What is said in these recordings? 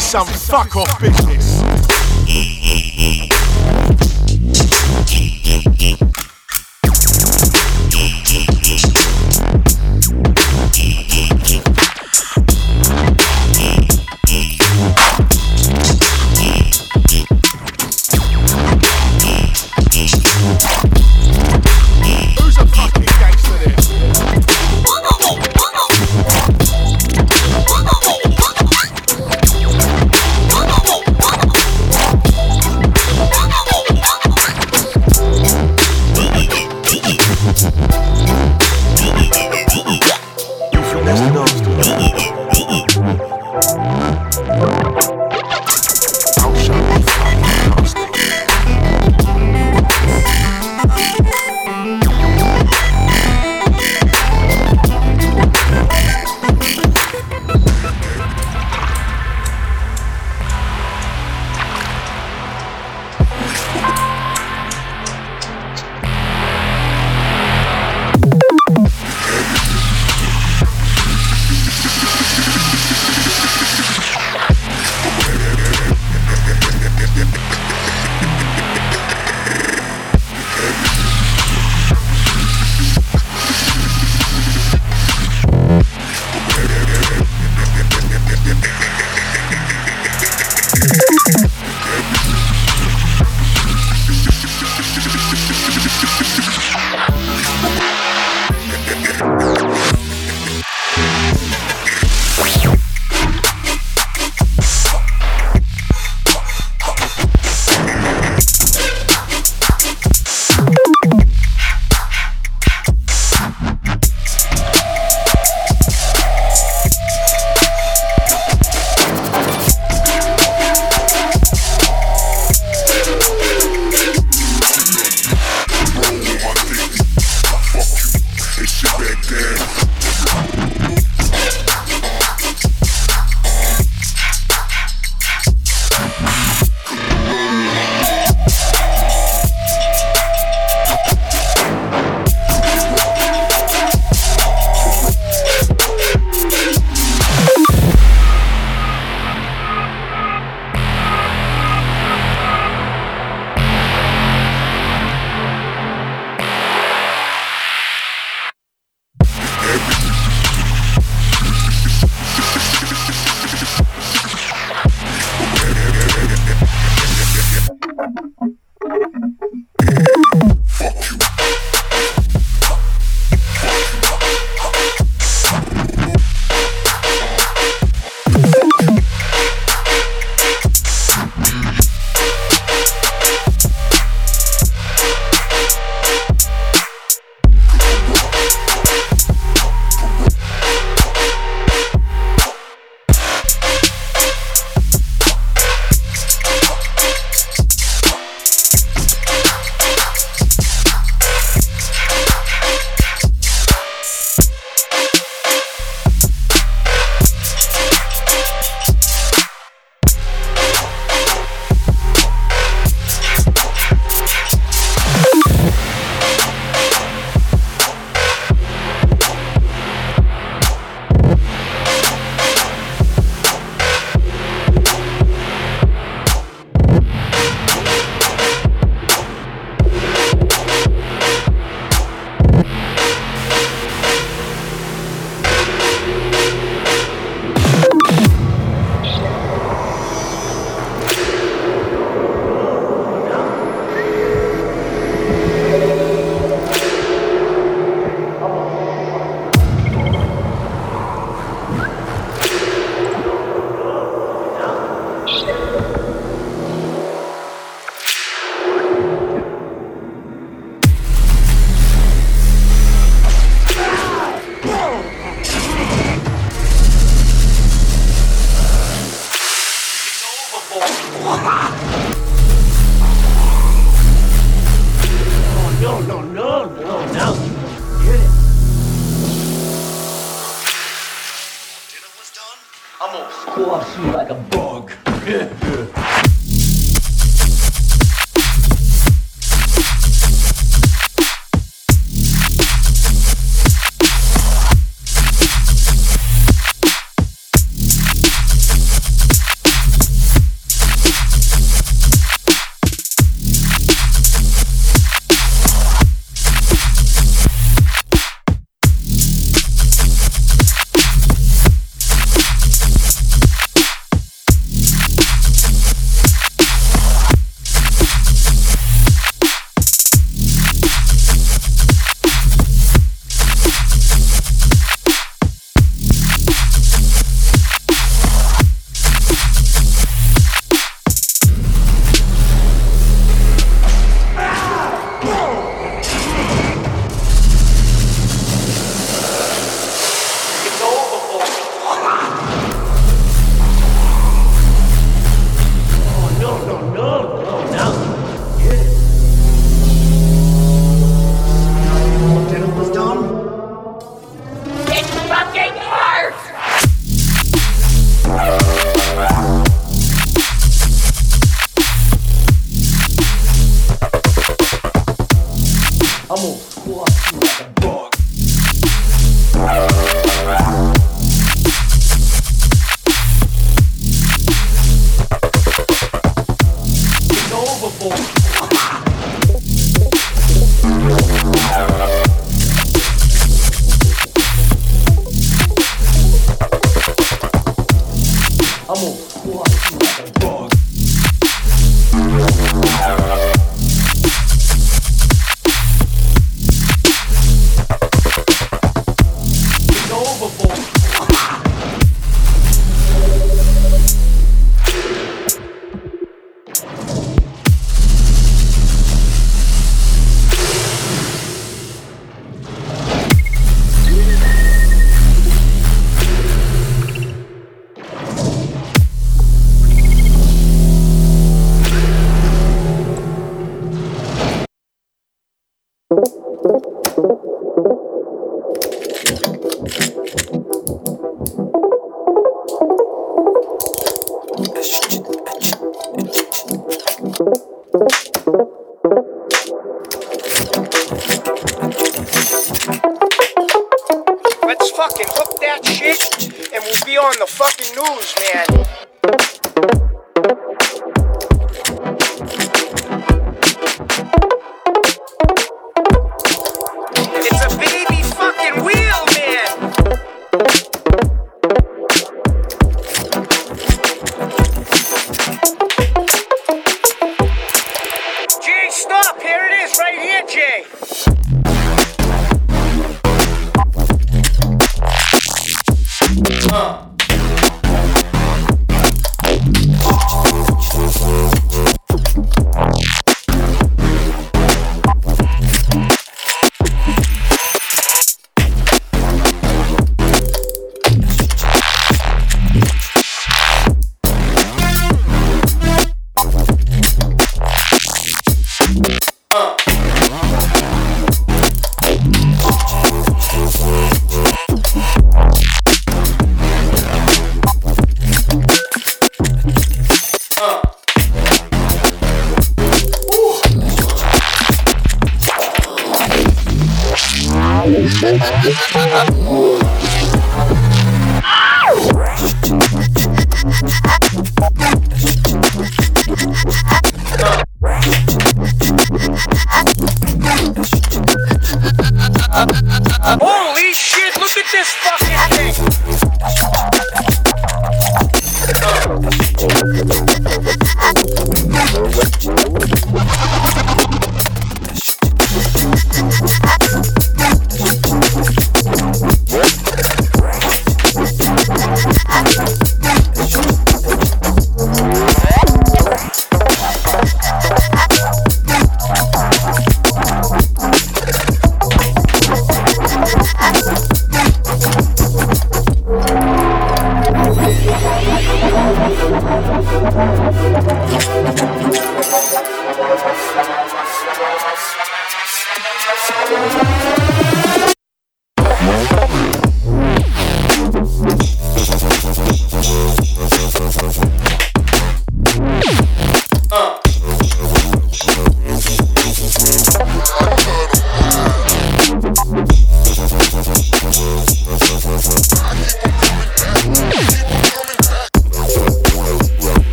fuck off business.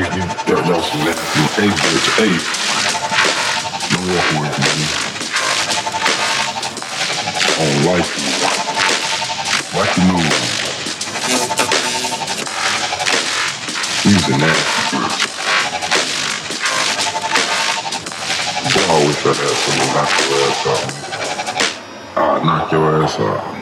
you, you got walk with me. I don't like you. Like you know. He's an ass. Boy, I wish that ass knock your ass off. I knock your ass out.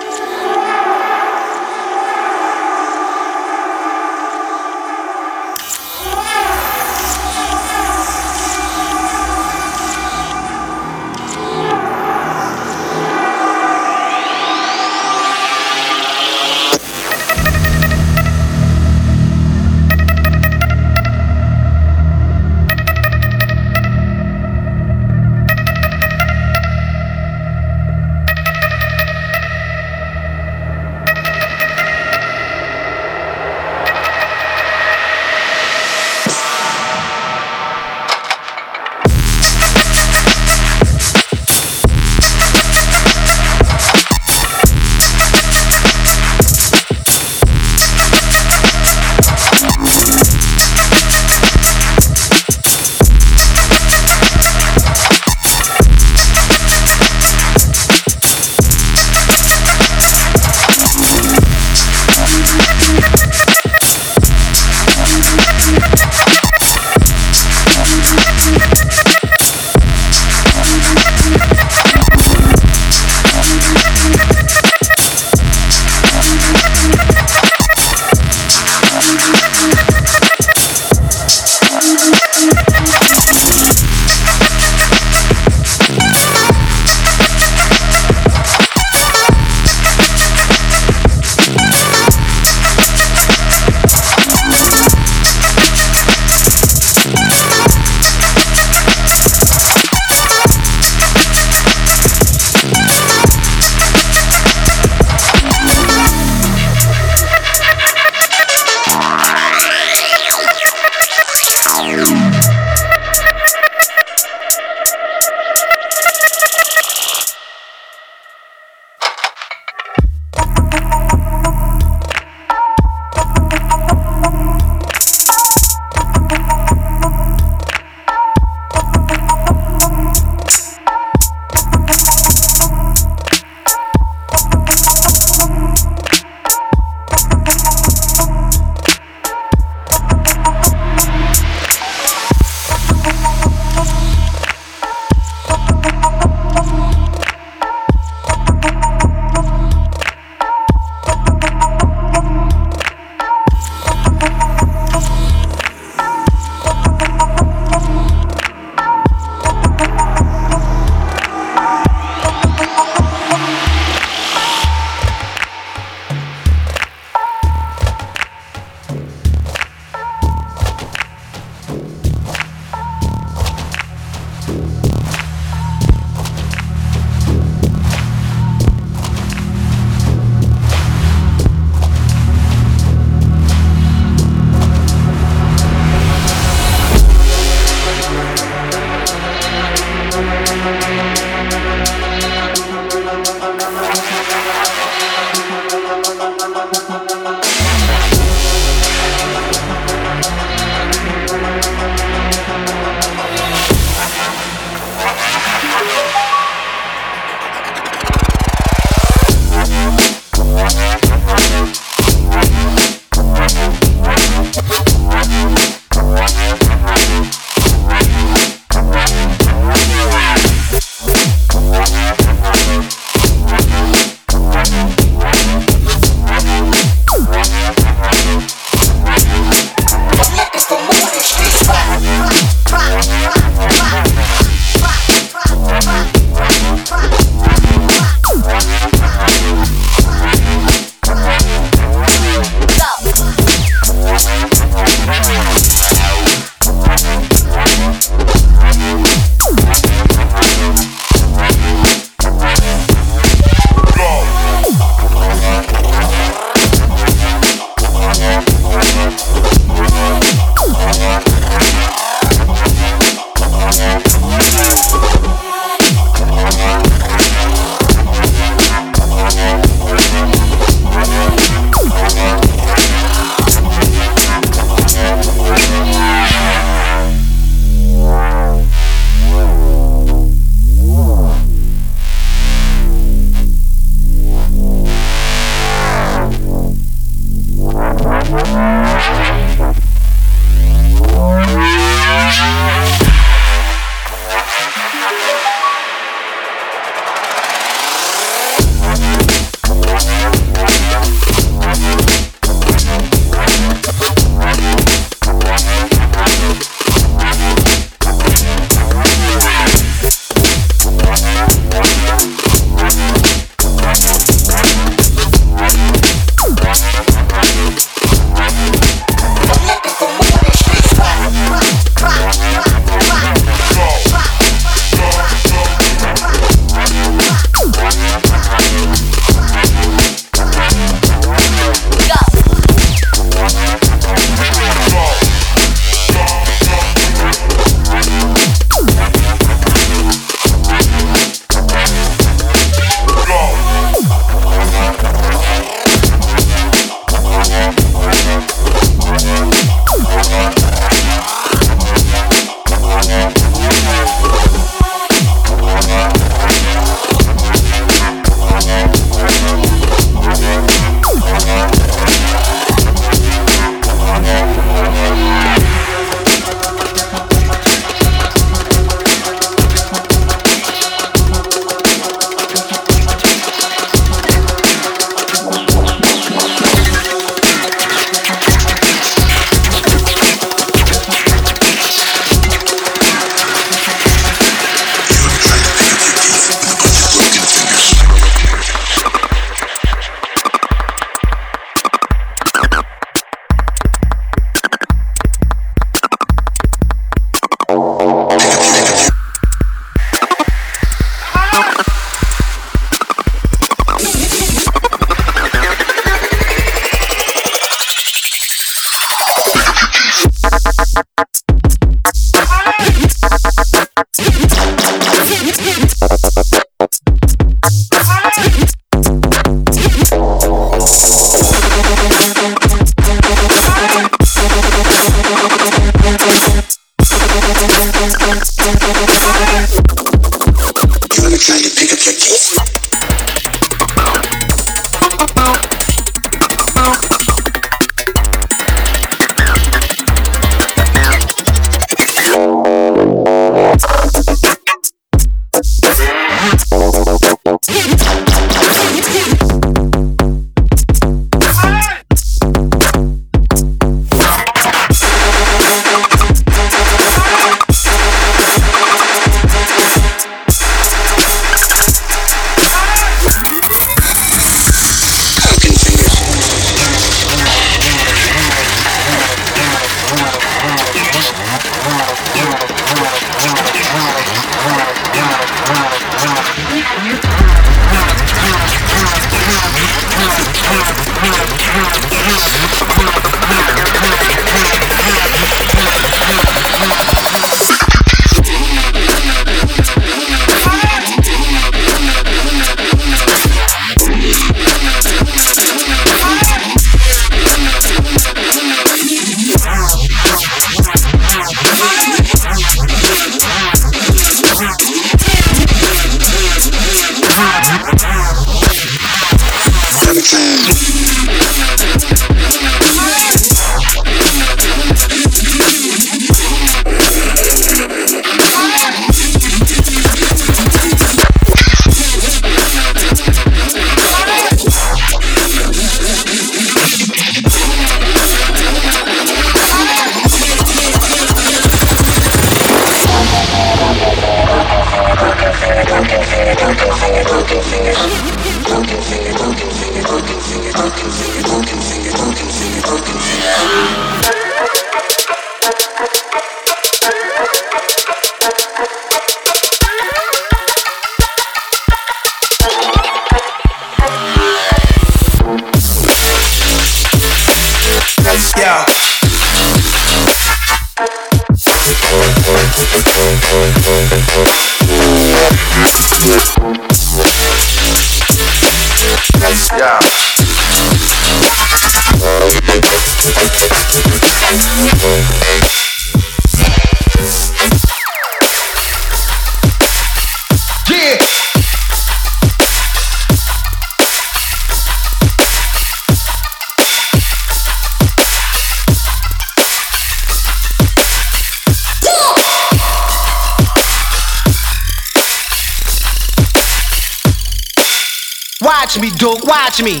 watch me, dog, watch me.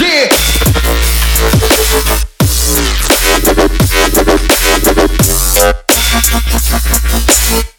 Yeah. Thank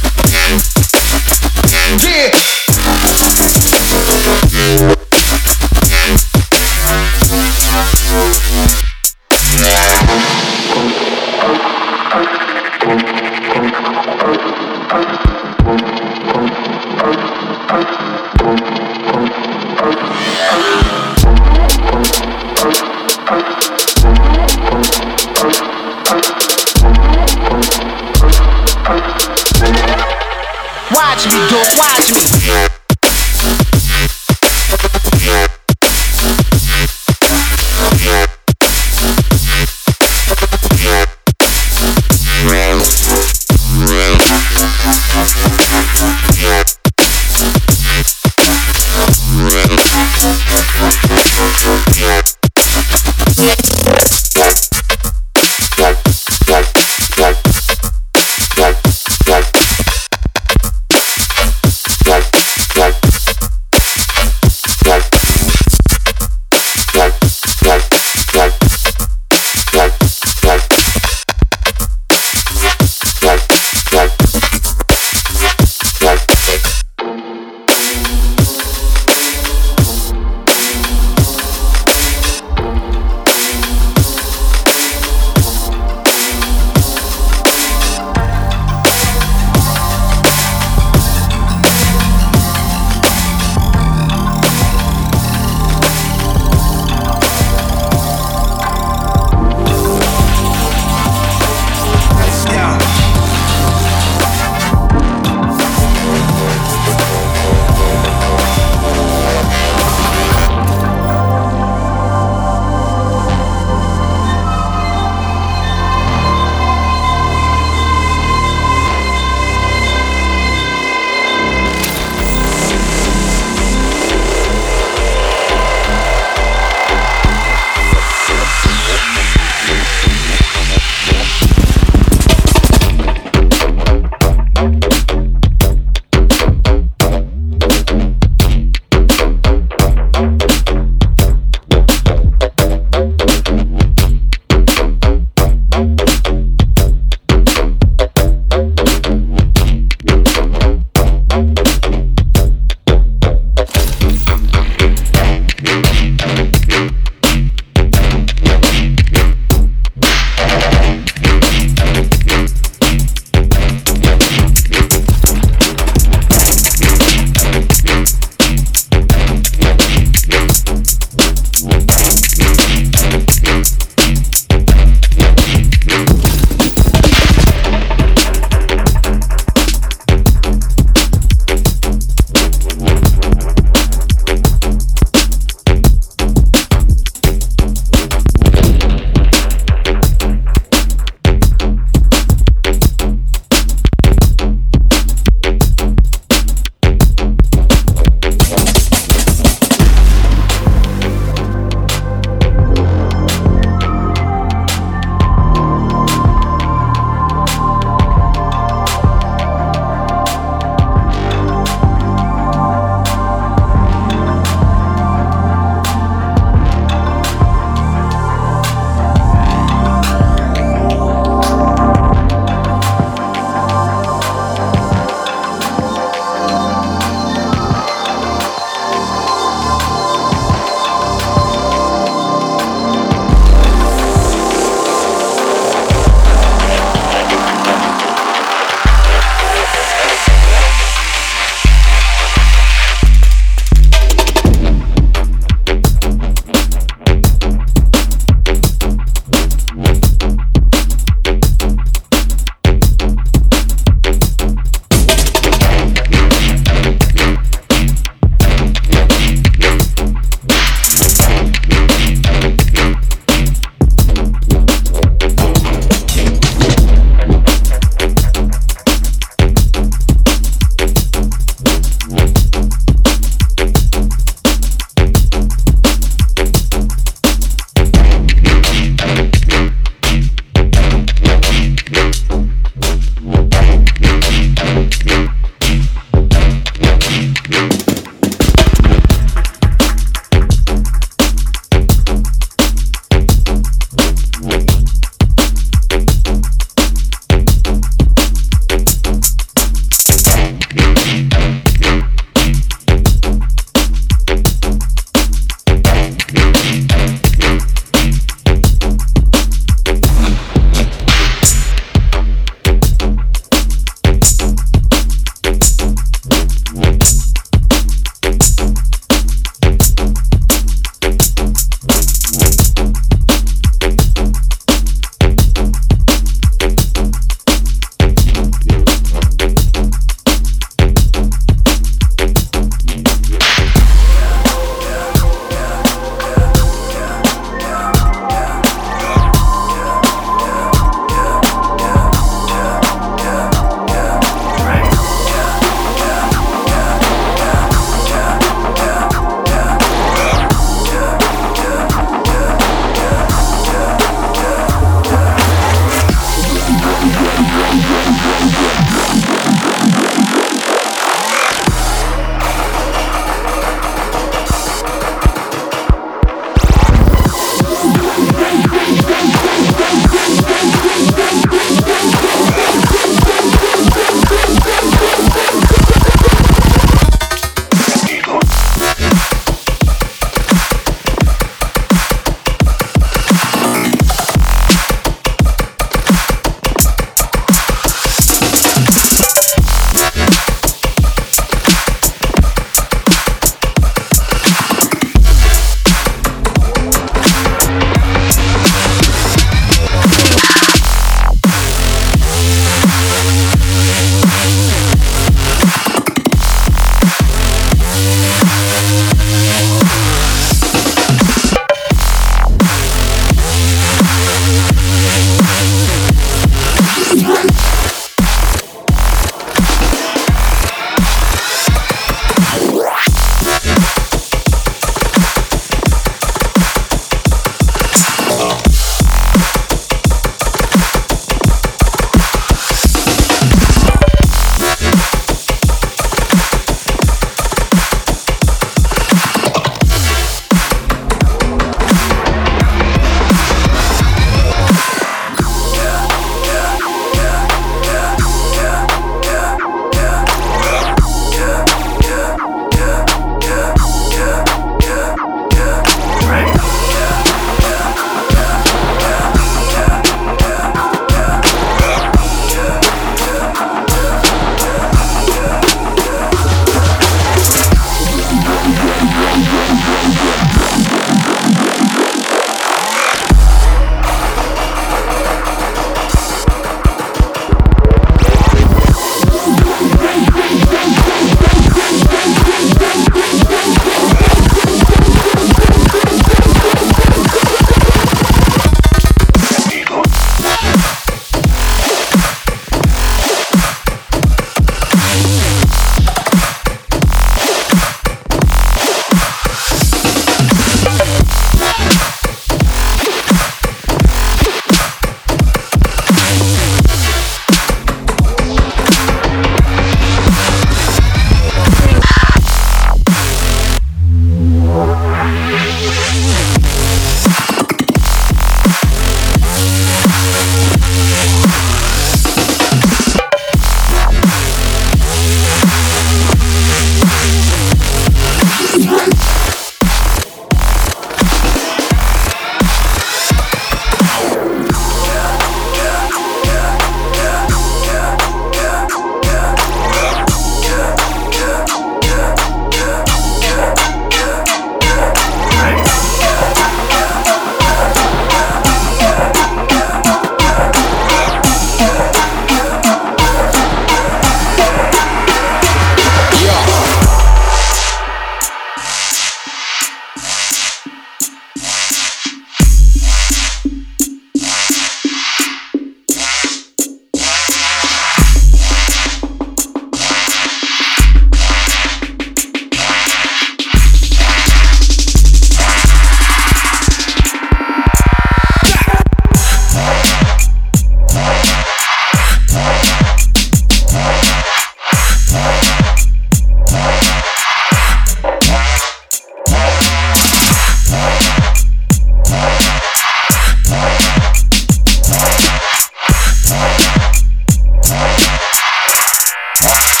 Yeah.